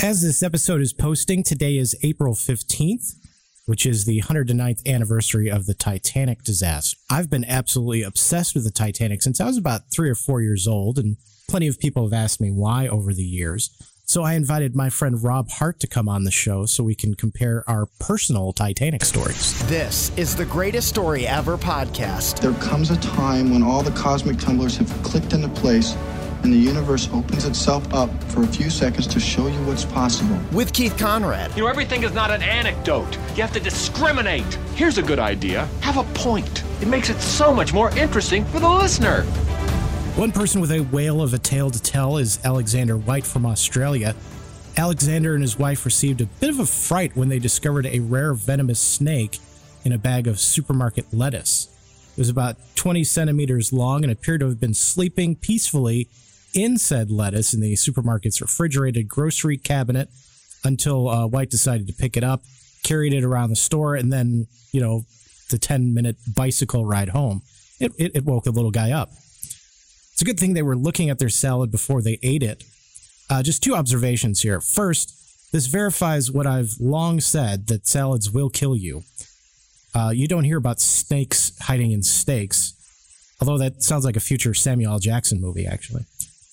As this episode is posting, today is April 15th, which is the 109th anniversary of the Titanic disaster. I've been absolutely obsessed with the Titanic since I was about three or four years old, and plenty of people have asked me why over the years. So I invited my friend Rob Hart to come on the show so we can compare our personal Titanic stories. This is the Greatest Story Ever podcast. There comes a time when all the cosmic tumblers have clicked into place and the universe opens itself up for a few seconds to show you what's possible. With Keith Conrad. You know, everything is not an anecdote. You have to discriminate. Here's a good idea have a point. It makes it so much more interesting for the listener. One person with a whale of a tale to tell is Alexander White from Australia. Alexander and his wife received a bit of a fright when they discovered a rare venomous snake in a bag of supermarket lettuce. It was about 20 centimeters long and appeared to have been sleeping peacefully in said lettuce in the supermarket's refrigerated grocery cabinet until uh, White decided to pick it up, carried it around the store, and then, you know, the 10 minute bicycle ride home. It, it, it, woke the little guy up. It's a good thing they were looking at their salad before they ate it. Uh, just two observations here. First, this verifies what I've long said that salads will kill you. Uh, you don't hear about snakes hiding in steaks, although that sounds like a future Samuel L. Jackson movie, actually.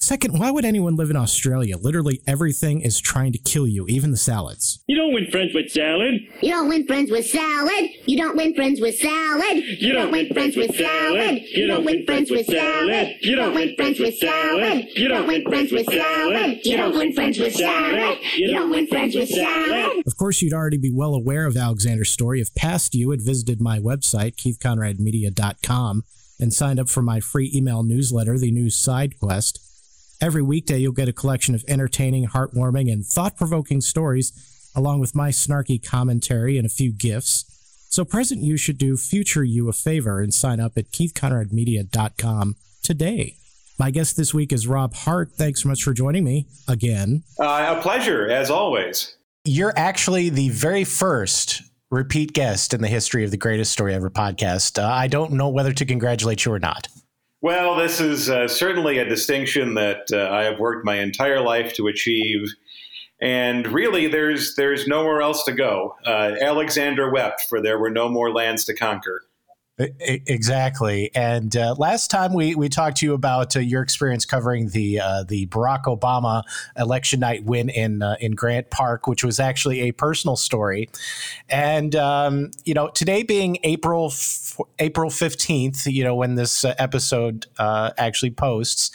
Second, why would anyone live in Australia? Literally everything is trying to kill you, even the salads. You don't win friends with salad. You don't win friends with salad. You don't win friends with salad. You don't win friends with salad. You don't win friends with salad. You don't win friends with salad. You don't win friends with salad. You don't win friends with salad. You don't win friends with salad. Of course, you'd already be well aware of Alexander's story if past you had visited my website, keithconradmedia.com, and signed up for my free email newsletter, The News Side Quest. Every weekday, you'll get a collection of entertaining, heartwarming, and thought provoking stories, along with my snarky commentary and a few gifts. So, present you should do future you a favor and sign up at keithconradmedia.com today. My guest this week is Rob Hart. Thanks so much for joining me again. Uh, a pleasure, as always. You're actually the very first repeat guest in the history of the Greatest Story Ever podcast. Uh, I don't know whether to congratulate you or not. Well, this is uh, certainly a distinction that uh, I have worked my entire life to achieve, and really, there's there's nowhere else to go. Uh, Alexander wept, for there were no more lands to conquer. Exactly. And uh, last time we, we talked to you about uh, your experience covering the uh, the Barack Obama election night win in uh, in Grant Park, which was actually a personal story. And um, you know, today being April f- April fifteenth, you know, when this uh, episode uh, actually posts,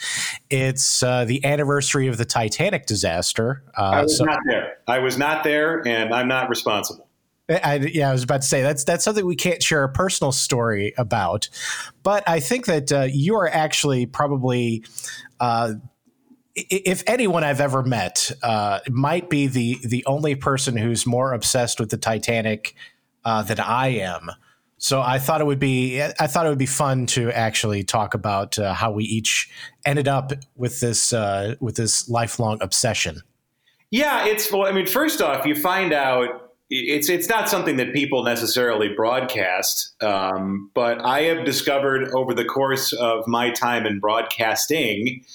it's the anniversary of the Titanic disaster. I was so- not there. I was not there, and I'm not responsible. I, yeah, I was about to say that's that's something we can't share a personal story about, but I think that uh, you are actually probably. Uh, if anyone I've ever met uh, might be the the only person who's more obsessed with the Titanic uh, than I am. So I thought it would be I thought it would be fun to actually talk about uh, how we each ended up with this uh, with this lifelong obsession. Yeah, it's well. I mean, first off, you find out it's it's not something that people necessarily broadcast, um, but I have discovered over the course of my time in broadcasting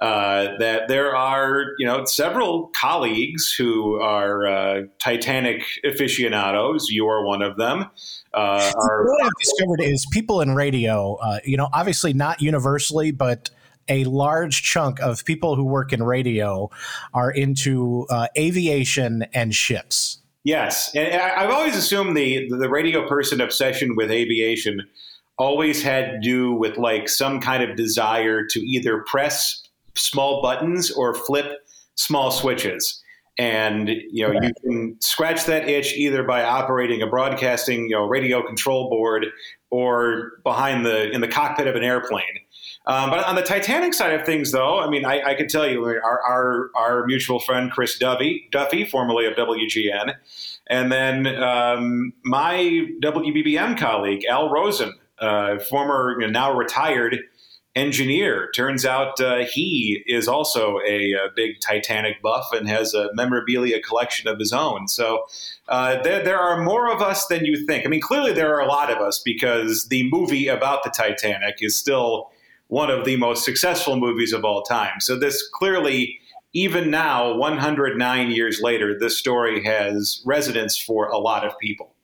uh, that there are you know several colleagues who are uh, Titanic aficionados. You are one of them. Uh, are, what I've discovered is people in radio, uh, you know, obviously not universally, but a large chunk of people who work in radio are into uh, aviation and ships. Yes, and I've always assumed the the radio person obsession with aviation always had to do with like some kind of desire to either press small buttons or flip small switches. And you know, you can scratch that itch either by operating a broadcasting, you know, radio control board or behind the in the cockpit of an airplane. Um, but on the Titanic side of things, though, I mean, I, I could tell you our, our, our mutual friend Chris Duffy, Duffy, formerly of WGN, and then um, my WBBM colleague Al Rosen, uh, former you know, now retired engineer. Turns out uh, he is also a, a, big Titanic buff and has a memorabilia collection of his own. So uh, there, there are more of us than you think. I mean, clearly there are a lot of us because the movie about the Titanic is still one of the most successful movies of all time. So this clearly even now, 109 years later, this story has resonance for a lot of people.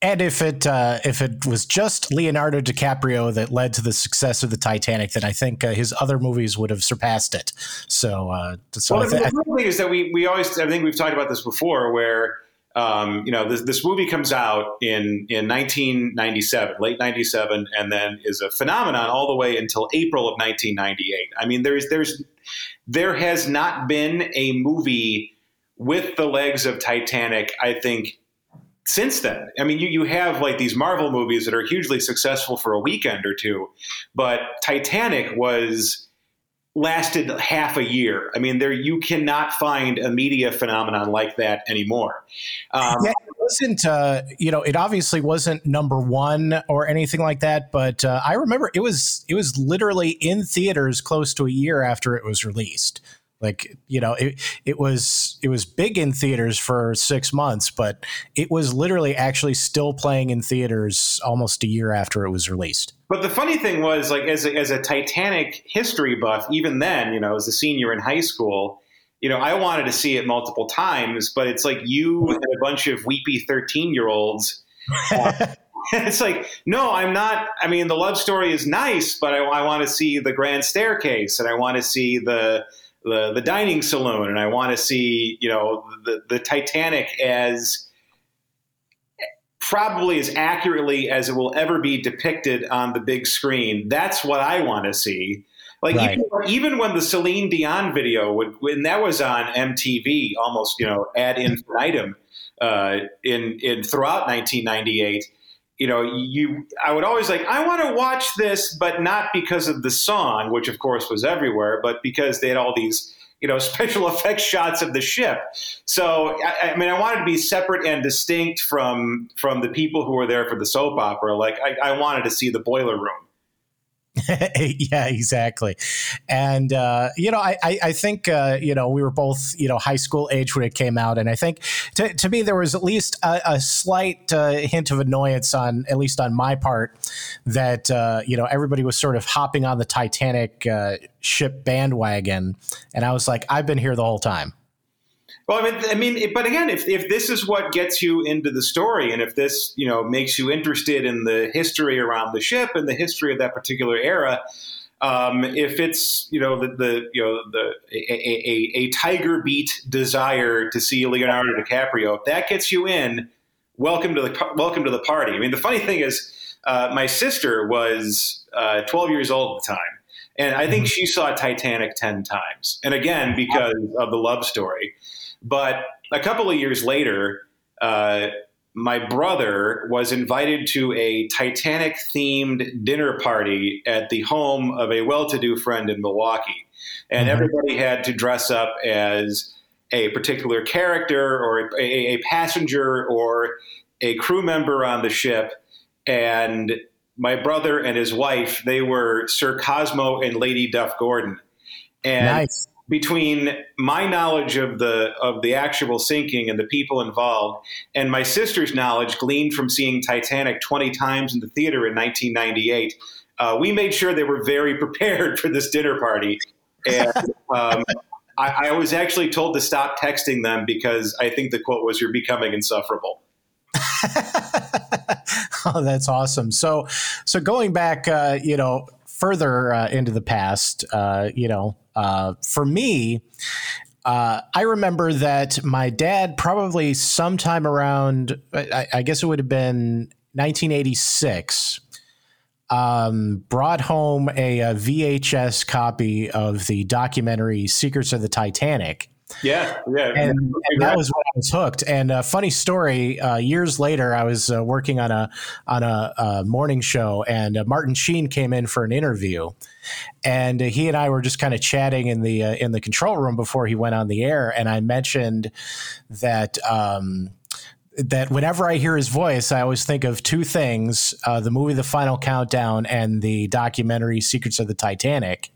And if it uh, if it was just Leonardo DiCaprio that led to the success of the Titanic, then I think uh, his other movies would have surpassed it. So, uh, so well, I th- the thing is that we we always I think we've talked about this before, where um, you know this, this movie comes out in in 1997, late 97, and then is a phenomenon all the way until April of 1998. I mean, there's there's there has not been a movie with the legs of Titanic. I think since then. I mean, you, you have like these Marvel movies that are hugely successful for a weekend or two, but Titanic was lasted half a year. I mean, there you cannot find a media phenomenon like that anymore. Um, yeah, it wasn't. Uh, you know, it obviously wasn't number one or anything like that. But uh, I remember it was. It was literally in theaters close to a year after it was released. Like you know, it it was it was big in theaters for six months, but it was literally actually still playing in theaters almost a year after it was released. But the funny thing was, like as a, as a Titanic history buff, even then, you know, as a senior in high school, you know, I wanted to see it multiple times, but it's like you and a bunch of weepy thirteen year olds. Uh, it's like, no, I'm not. I mean, the love story is nice, but I, I want to see the grand staircase and I want to see the the the dining saloon, and I want to see you know the the Titanic as probably as accurately as it will ever be depicted on the big screen. That's what I want to see. Like right. even, even, when the Celine Dion video, would, when that was on MTV, almost you know ad infinitum, uh, in in throughout 1998 you know, you I would always like I want to watch this, but not because of the song, which of course was everywhere, but because they had all these you know special effects shots of the ship. So I, I mean, I wanted to be separate and distinct from from the people who were there for the soap opera. Like I, I wanted to see the boiler room. yeah, exactly. And, uh, you know, I, I, think, uh, you know, we were both, you know, high school age when it came out. And I think to, to me, there was at least a, a slight uh, hint of annoyance on, at least on my part, that, uh, you know, everybody was sort of hopping on the Titanic uh, ship bandwagon. And I was like, I've been here the whole time. Well, I mean, I mean, but again, if, if this is what gets you into the story, and if this you know makes you interested in the history around the ship and the history of that particular era, um, if it's you know the, the you know the a, a, a, tiger beat desire to see Leonardo DiCaprio, if that gets you in, welcome to the welcome to the party. I mean, the funny thing is, uh, my sister was uh, 12 years old at the time. And I think mm-hmm. she saw Titanic 10 times. And again, because of the love story. But a couple of years later, uh, my brother was invited to a Titanic themed dinner party at the home of a well to do friend in Milwaukee. And mm-hmm. everybody had to dress up as a particular character or a, a, passenger or a crew member on the ship. And my brother and his wife, they were Sir Cosmo and Lady Duff Gordon. And nice between my knowledge of the of the actual sinking and the people involved and my sister's knowledge gleaned from seeing Titanic 20 times in the theater in 1998 uh, we made sure they were very prepared for this dinner party. And um, I, I was actually told to stop texting them because I think the quote was you're becoming insufferable. Oh that's awesome. So so going back uh, you know further uh, into the past uh, you know uh, for me, uh, I remember that my dad probably sometime around, I, I guess it would have been 1986, um, brought home a, a, VHS copy of the documentary Secrets of the Titanic. Yeah, yeah, and, and that was when I was hooked. And a funny story: uh, years later, I was uh, working on a on a, a morning show, and uh, Martin Sheen came in for an interview, and he and I were just kind of chatting in the uh, in the control room before he went on the air, and I mentioned that. Um, that whenever I hear his voice, I always think of two things: uh, the movie *The Final Countdown* and the documentary *Secrets of the Titanic*.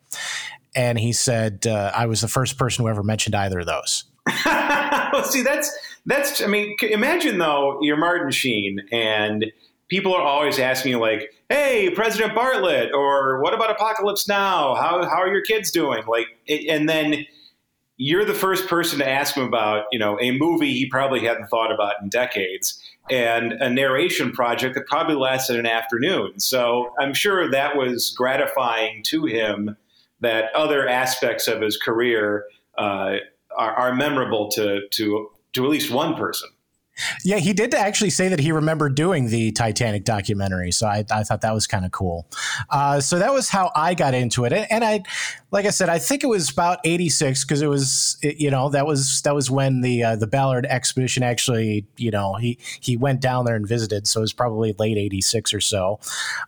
And he said, uh, "I was the first person who ever mentioned either of those." see, that's that's. I mean, imagine though you're Martin Sheen and people are always asking you like, "Hey, President Bartlet," or "What about Apocalypse Now? How how are your kids doing?" Like, and then you're the first person to ask him about, you know, a movie he probably hadn't thought about in decades and a narration project that probably lasted an afternoon. So I'm sure that was gratifying to him that other aspects of his career uh, are, are memorable to, to, to at least one person. Yeah, he did actually say that he remembered doing the Titanic documentary. So I, I thought that was kind of cool. Uh, so that was how I got into it. And I, like I said, I think it was about 86 because it was, you know, that was, that was when the, uh, the Ballard expedition actually, you know, he, he went down there and visited. So it was probably late 86 or so.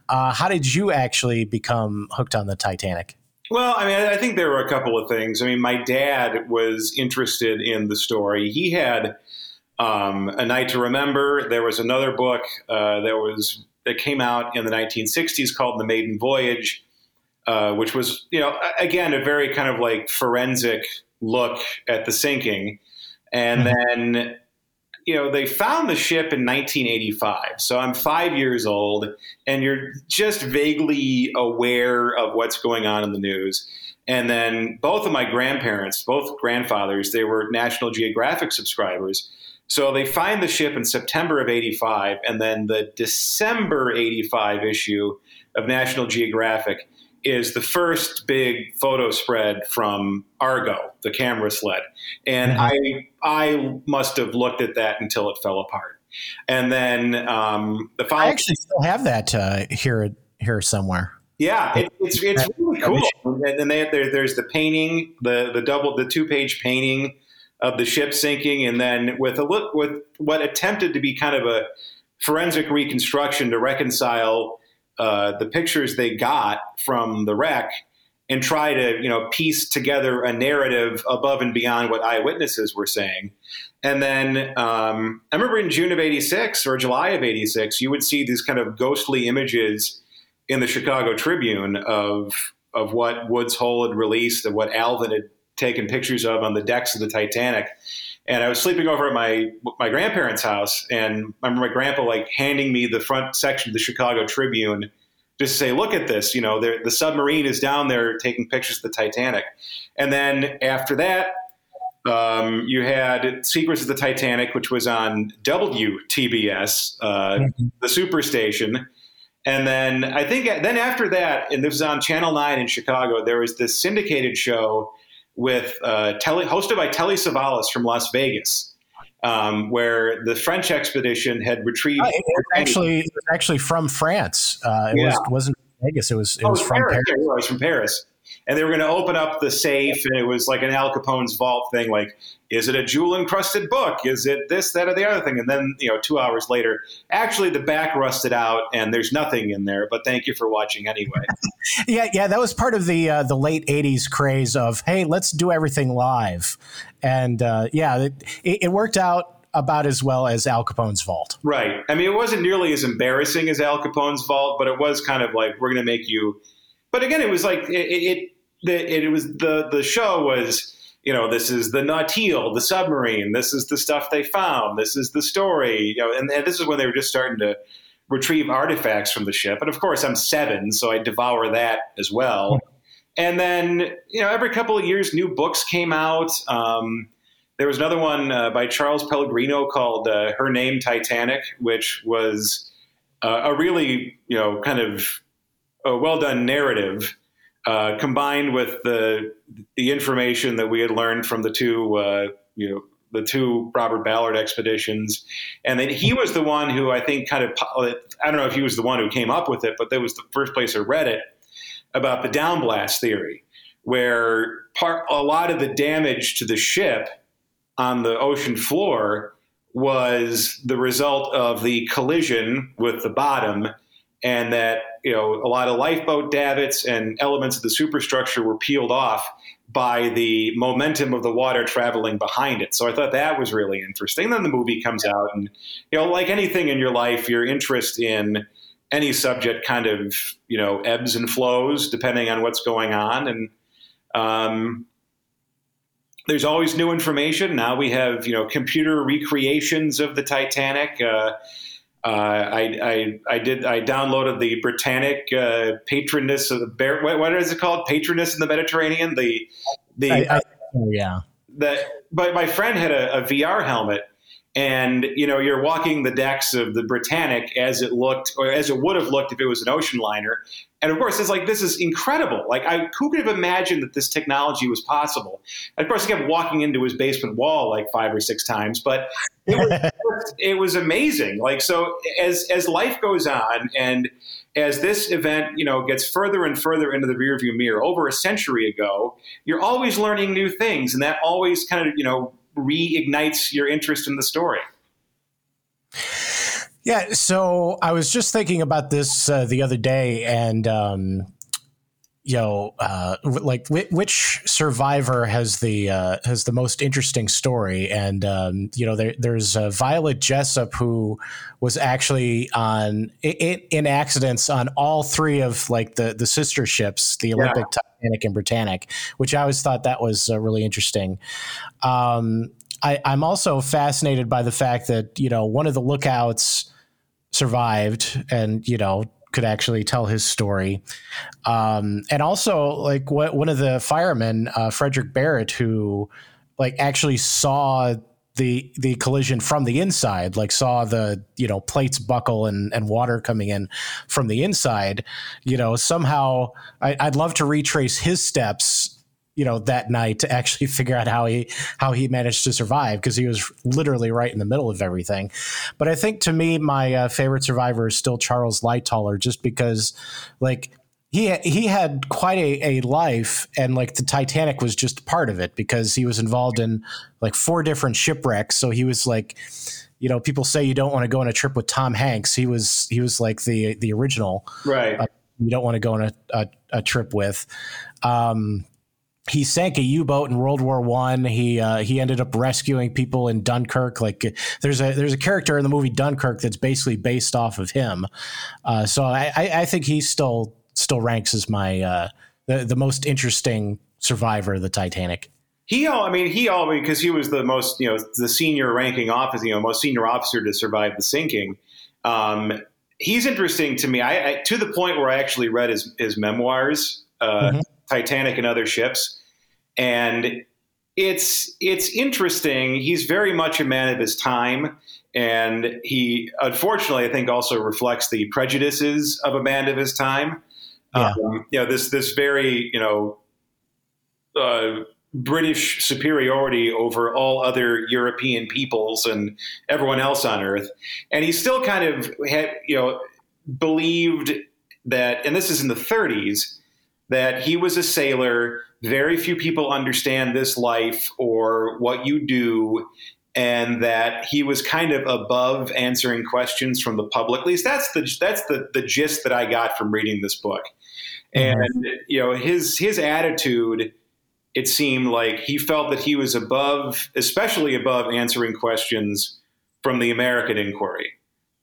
Uh, how did you actually become hooked on the Titanic? Well, I mean, I think there were a couple of things. I mean, my dad was interested in the story. He had, um, A Night to Remember. There was another book uh, that was that came out in the 1960s called The Maiden Voyage, uh, which was you know again a very kind of like forensic look at the sinking, and mm-hmm. then you know they found the ship in 1985 so i'm five years old and you're just vaguely aware of what's going on in the news. And then both of my grandparents both grandfathers they were national geographic subscribers. So they find the ship in September of 85, and then the December 85 issue of National Geographic is the first big photo spread from Argo, the camera sled. And mm-hmm. I I must have looked at that until it fell apart. And then um, the following, I actually still have that uh, here here somewhere. Yeah, it, it's it's really cool. And then there, there's the painting, the the double the two page painting of the ship sinking, and then with a look with what attempted to be kind of a forensic reconstruction to reconcile uh, the pictures they got from the wreck and try to you know piece together a narrative above and beyond what eyewitnesses were saying. And then um, I remember in June of '86 or July of '86, you would see these kind of ghostly images in the Chicago Tribune of of what Woods Hole had released, of what Alvin had taken pictures of on the decks of the Titanic. And I was sleeping over at my my grandparents' house, and I remember my grandpa like handing me the front section of the Chicago Tribune just to say, "Look at this! You know, the submarine is down there taking pictures of the Titanic." And then after that, um, you had Secrets of the Titanic, which was on WTBS, uh, mm-hmm. the Superstation. And then I think then after that, and this was on Channel Nine in Chicago, there was this syndicated show with uh, Telly, hosted by Telly Savalas from Las Vegas. Um, where the French expedition had retrieved. Uh, it, was actually, it was actually from France. Uh, it yeah. was, wasn't Vegas. It was it oh, was from Paris. Paris. it was from Paris and they were going to open up the safe, and it was like an Al Capone's vault thing. Like, is it a jewel encrusted book? Is it this, that, or the other thing? And then, you know, two hours later, actually the back rusted out, and there's nothing in there. But thank you for watching anyway. yeah, yeah, that was part of the uh, the late '80s craze of hey, let's do everything live, and uh, yeah, it, it worked out about as well as Al Capone's vault. Right. I mean, it wasn't nearly as embarrassing as Al Capone's vault, but it was kind of like we're going to make you. But again, it was like it, it it was the the show was you know this is the Nautile, the submarine. This is the stuff they found. This is the story. You know, and, and this is when they were just starting to retrieve artifacts from the ship. And of course, I'm seven, so I devour that as well. And then you know, every couple of years, new books came out. Um, there was another one uh, by Charles Pellegrino called uh, "Her Name Titanic," which was uh, a really you know kind of a well done narrative uh, combined with the the information that we had learned from the two uh, you know the two Robert Ballard expeditions, and then he was the one who I think kind of I don't know if he was the one who came up with it, but that was the first place I read it about the downblast theory, where part a lot of the damage to the ship on the ocean floor was the result of the collision with the bottom and that you know a lot of lifeboat davits and elements of the superstructure were peeled off by the momentum of the water traveling behind it. So I thought that was really interesting. Then the movie comes out, and you know, like anything in your life, your interest in any subject kind of you know ebbs and flows depending on what's going on, and um, there's always new information. Now we have you know computer recreations of the Titanic. Uh, uh, I, I, I did I downloaded the Britannic uh, patroness of the bear. What, what is it called? Patroness in the Mediterranean. The the I, I, oh, yeah that, but my friend had a, a VR helmet and you know you're walking the decks of the Britannic as it looked or as it would have looked if it was an ocean liner. And of course it's like this is incredible. Like I who could have imagined that this technology was possible? And of course he kept walking into his basement wall like five or six times but it was, it was amazing. Like so as as life goes on and as this event you know gets further and further into the rearview mirror over a century ago you're always learning new things and that always kind of you know reignites your interest in the story. Yeah, so I was just thinking about this uh, the other day, and um, you know, uh, like which survivor has the uh, has the most interesting story? And um, you know, there, there's uh, Violet Jessop who was actually on in, in, accidents on all three of like the the sister ships, the Olympic, yeah. Titanic, and Britannic, which I always thought that was uh, really interesting. Um, I, I'm also fascinated by the fact that you know one of the lookouts survived and you know could actually tell his story. Um, and also like what, one of the firemen uh, frederick barrett who like actually saw the the collision from the inside like saw the you know plates buckle and and water coming in from the inside you know somehow I, i'd love to retrace his steps you know that night to actually figure out how he how he managed to survive because he was literally right in the middle of everything. But I think to me, my uh, favorite survivor is still Charles Lightoller, just because like he he had quite a, a life and like the Titanic was just part of it because he was involved in like four different shipwrecks. So he was like you know, people say you don't want to go on a trip with Tom Hanks. He was he was like the the original, right? Uh, you don't want to go on a, a, a trip with. Um, he sank a U-boat in World War One. He uh, he ended up rescuing people in Dunkirk. Like there's a there's a character in the movie Dunkirk that's basically based off of him. Uh, so I, I think he still still ranks as my uh, the the most interesting survivor of the Titanic. He, I mean, he all because he was the most, you know, the senior ranking officer, you know, most senior officer to survive the sinking. Um, he's interesting to me. I, I, to the point where I actually read his his memoirs. Uh, mm-hmm. Titanic and other ships. And it's it's interesting. He's very much a man of his time, and he unfortunately, I think, also reflects the prejudices of a man of his time. Yeah. Um, you know, this this very you know uh, British superiority over all other European peoples and everyone else on Earth, and he still kind of had you know believed that, and this is in the 30s that he was a sailor. Very few people understand this life or what you do, and that he was kind of above answering questions from the public. At least that's the that's the the gist that I got from reading this book. Mm-hmm. And you know his his attitude. It seemed like he felt that he was above, especially above answering questions from the American inquiry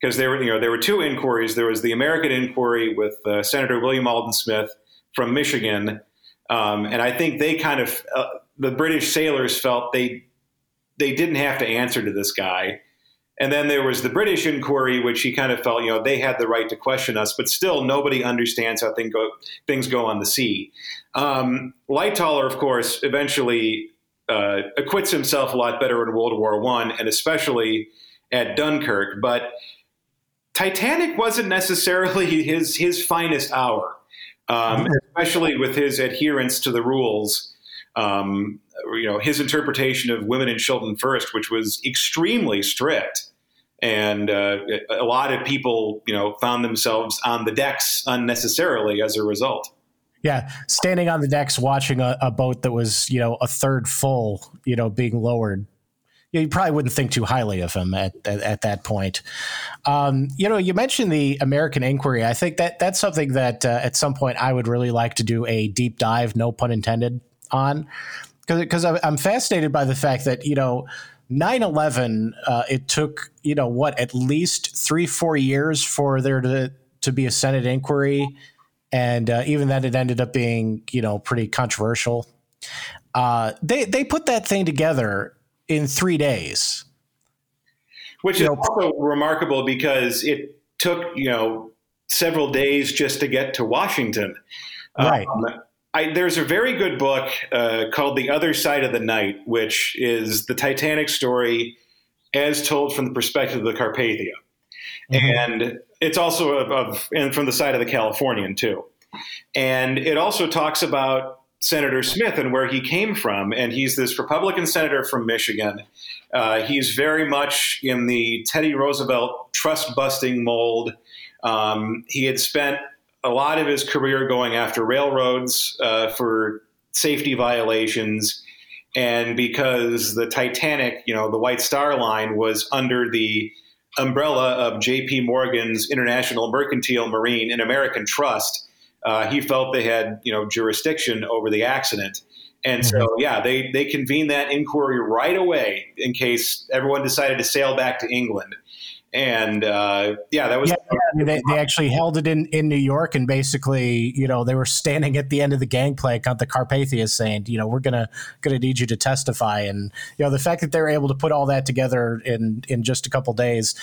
because there were you know there were two inquiries. There was the American inquiry with uh, Senator William Alden Smith, from Michigan, um, and I think they kind of uh, the British sailors felt they they didn't have to answer to this guy. And then there was the British inquiry, which he kind of felt, you know, they had the right to question us, but still nobody understands how thing go, things go on the sea. Um, Lightoller, of course, eventually uh, acquits himself a lot better in World War One, and especially at Dunkirk. But Titanic wasn't necessarily his his finest hour um, especially with his adherence to the rules. Um, you know, his interpretation of women and children first, which was extremely strict. And uh, a lot of people, you know, found themselves on the decks unnecessarily as a result. Yeah, standing on the decks watching a, a boat that was, you know, a third full, you know, being lowered you probably wouldn't think too highly of him at, at, at that point. Um, you know, you mentioned the American Inquiry. I think that that's something that uh, at some point I would really like to do a deep dive, no pun intended, on because I'm fascinated by the fact that you know 9/11 uh, it took you know what at least three four years for there to to be a Senate inquiry, and uh, even then it ended up being you know pretty controversial. Uh, they they put that thing together in three days. Which you is know, also remarkable because it took, you know, several days just to get to Washington. Right. Um, I, there's a very good book uh, called The Other Side of the Night, which is the Titanic story as told from the perspective of the Carpathia. Mm-hmm. And it's also of, of, and from the side of the Californian too. And it also talks about Senator Smith and where he came from. And he's this Republican senator from Michigan. Uh, he's very much in the Teddy Roosevelt trust busting mold. Um, he had spent a lot of his career going after railroads uh, for safety violations. And because the Titanic, you know, the White Star Line was under the umbrella of J.P. Morgan's International Mercantile Marine and American Trust, uh, he felt they had, you know, jurisdiction over the accident. And so, mm-hmm. yeah, they, they convened that inquiry right away in case everyone decided to sail back to England and uh, yeah, that was. Yeah, yeah, they, they actually held it in, in New York, and basically, you know, they were standing at the end of the gangplank on the Carpathia, saying, you know, we're gonna gonna need you to testify, and you know, the fact that they were able to put all that together in in just a couple days.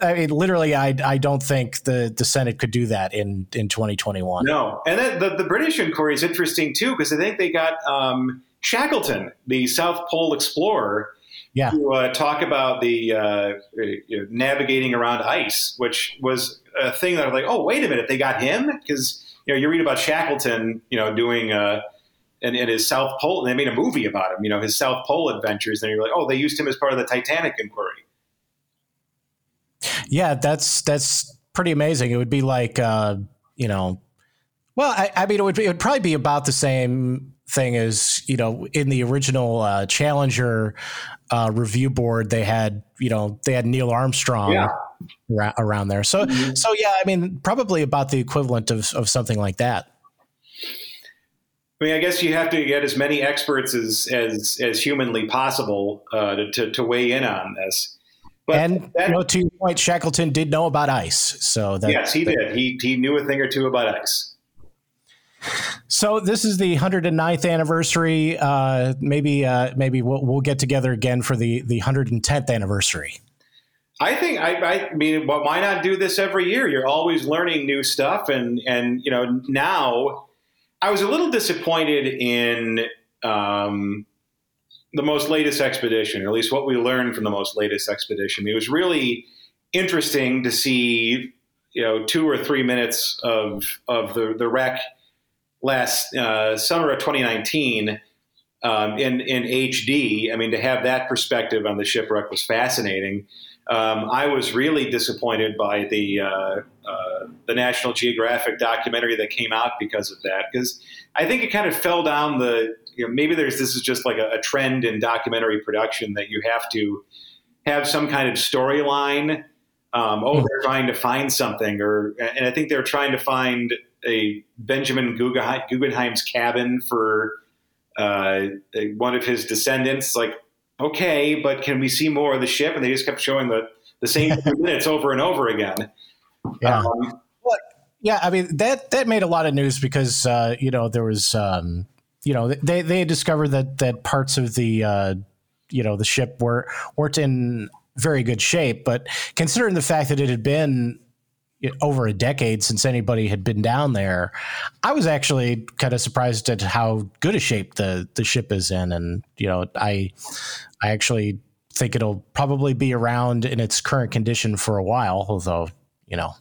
I mean, literally, I, I don't think the, the Senate could do that in, in 2021. No, and then the, the British inquiry is interesting too because I think they got um, Shackleton, the South Pole explorer, yeah. to uh, talk about the uh, navigating around ice, which was a thing that I was like, oh, wait a minute, they got him because you know you read about Shackleton, you know, doing uh, and, and his South Pole, and they made a movie about him, you know, his South Pole adventures, and you're like, oh, they used him as part of the Titanic inquiry. Yeah, that's that's pretty amazing. It would be like, uh, you know, well, I, I mean, it would, be, it would probably be about the same thing as you know in the original uh, Challenger uh, review board they had you know they had Neil Armstrong yeah. ra- around there so mm-hmm. so yeah I mean probably about the equivalent of, of something like that. I mean, I guess you have to get as many experts as as, as humanly possible uh, to, to weigh in on this. But and that, you know, to your point, Shackleton did know about ice, so that, yes, he that, did. He he knew a thing or two about ice. So this is the 109th anniversary. Uh, maybe uh, maybe we'll, we'll get together again for the the 110th anniversary. I think I, I mean, well, why not do this every year? You're always learning new stuff, and and you know now, I was a little disappointed in um, the most latest expedition, or at least what we learned from the most latest expedition. It was really interesting to see, you know, two or three minutes of of the the wreck last uh, summer of 2019 um, in in HD. I mean, to have that perspective on the shipwreck was fascinating. Um, I was really disappointed by the uh, uh, the National Geographic documentary that came out because of that, because I think it kind of fell down the. You know, maybe there's this is just like a, a trend in documentary production that you have to have some kind of storyline. Um, oh, they're trying to find something, or and I think they're trying to find a Benjamin Guggenheim's cabin for uh, one of his descendants. Like, okay, but can we see more of the ship? And they just kept showing the the same minutes over and over again. Yeah. Um, yeah, I mean that that made a lot of news because uh, you know there was um, you know they they discovered that that parts of the uh, you know the ship were weren't in very good shape, but considering the fact that it had been over a decade since anybody had been down there. I was actually kind of surprised at how good a shape the the ship is in, and you know, I I actually think it'll probably be around in its current condition for a while. Although, you know,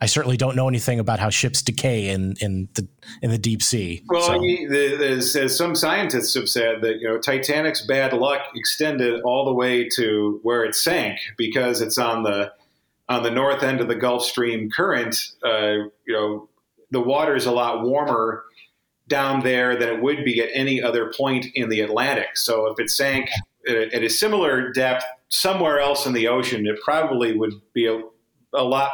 I certainly don't know anything about how ships decay in in the in the deep sea. Well, so. as, as, some scientists have said, that you know Titanic's bad luck extended all the way to where it sank because it's on the on the north end of the Gulf Stream current, uh, you know, the water is a lot warmer down there than it would be at any other point in the Atlantic. So if it sank at a similar depth somewhere else in the ocean, it probably would be a, a lot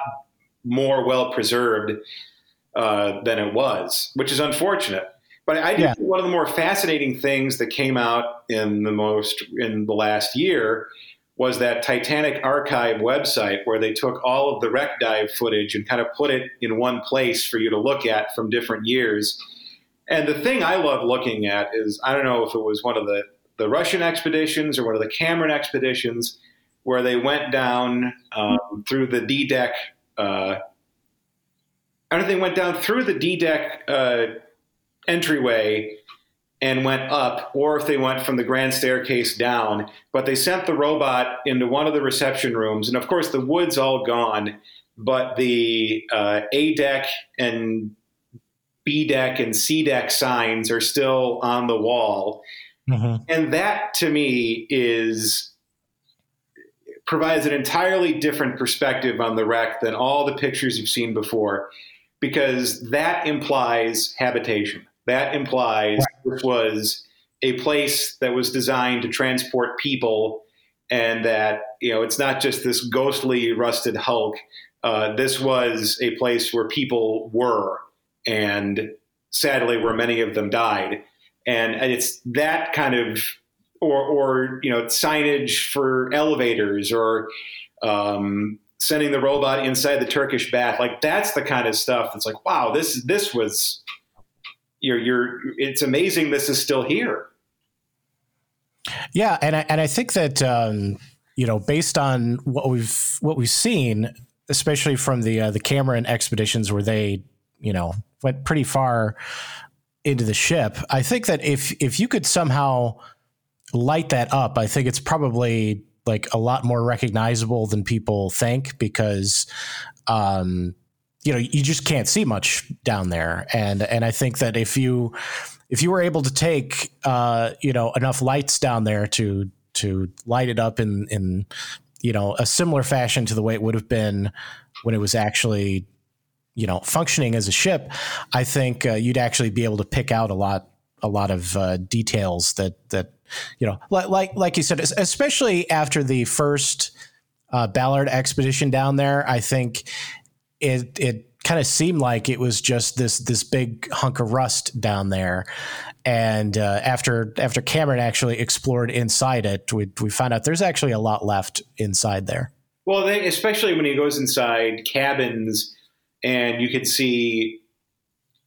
more well preserved uh, than it was, which is unfortunate. But I think yeah. one of the more fascinating things that came out in the most in the last year was that Titanic archive website where they took all of the wreck dive footage and kind of put it in one place for you to look at from different years. And the thing I love looking at is I don't know if it was one of the, the Russian expeditions or one of the Cameron expeditions where they went down um, through the D deck. Uh, I don't think they went down through the D deck uh, entryway and went up, or if they went from the grand staircase down. But they sent the robot into one of the reception rooms, and of course the wood's all gone, but the uh, A deck and B deck and C deck signs are still on the wall. Mm-hmm. And that to me is provides an entirely different perspective on the wreck than all the pictures you've seen before because that implies habitation. That implies right. this was a place that was designed to transport people and that you know it's not just this ghostly rusted hulk uh, this was a place where people were and sadly where many of them died and, and it's that kind of or, or you know signage for elevators or um, sending the robot inside the Turkish bath like that's the kind of stuff that's like wow this this was you're you're it's amazing this is still here yeah and I, and I think that um, you know based on what we've what we've seen especially from the uh, the Cameron expeditions where they you know went pretty far into the ship. I think that if if you could somehow light that up, I think it's probably like a lot more recognizable than people think because um, you know you just can't see much down there. And and I think that if you if you were able to take uh, you know enough lights down there to to light it up in in you know a similar fashion to the way it would have been when it was actually you know functioning as a ship, I think uh, you'd actually be able to pick out a lot a lot of uh, details that that you know like like like you said, especially after the first uh, Ballard expedition down there. I think it it kind of seemed like it was just this this big hunk of rust down there. And uh, after after Cameron actually explored inside it, we we found out there's actually a lot left inside there. Well, they, especially when he goes inside cabins and you can see,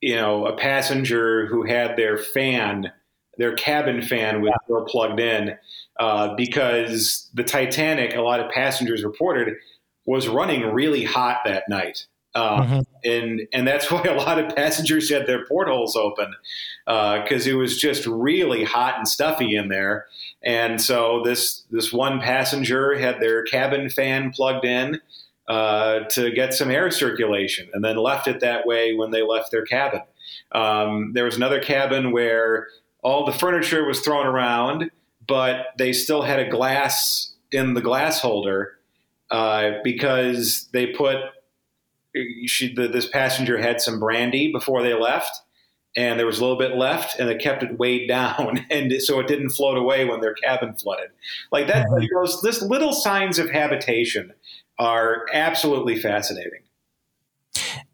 you know, a passenger who had their fan, their cabin fan was still plugged in, uh, because the Titanic, a lot of passengers reported, was running really hot that night. Uh, mm-hmm. and and that's why a lot of passengers had their portholes open because uh, it was just really hot and stuffy in there. And so this this one passenger had their cabin fan plugged in, uh, to get some air circulation and then left it that way when they left their cabin. Um, there was another cabin where all the furniture was thrown around, but they still had a glass in the glass holder uh, because they put she, the, this passenger had some brandy before they left and there was a little bit left, and they kept it weighed down, and so it didn't float away when their cabin flooded. Like that, those this little signs of habitation are absolutely fascinating.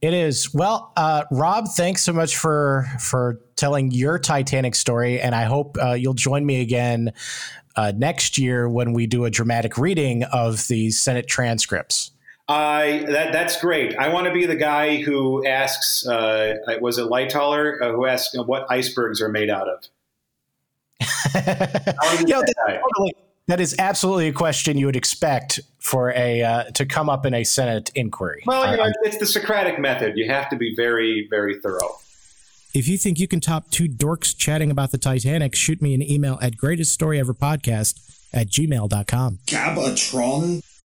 It is. Well, uh, Rob, thanks so much for for telling your Titanic story, and I hope uh, you'll join me again uh, next year when we do a dramatic reading of the Senate transcripts. I that that's great. I want to be the guy who asks. Uh, was it Lightoller uh, who asks what icebergs are made out of? yeah, totally that is absolutely a question you would expect for a uh, to come up in a Senate inquiry. Well, you know, it's the Socratic method. You have to be very, very thorough. If you think you can top two dorks chatting about the Titanic, shoot me an email at greateststory ever podcast at gmail.com. Gabatron?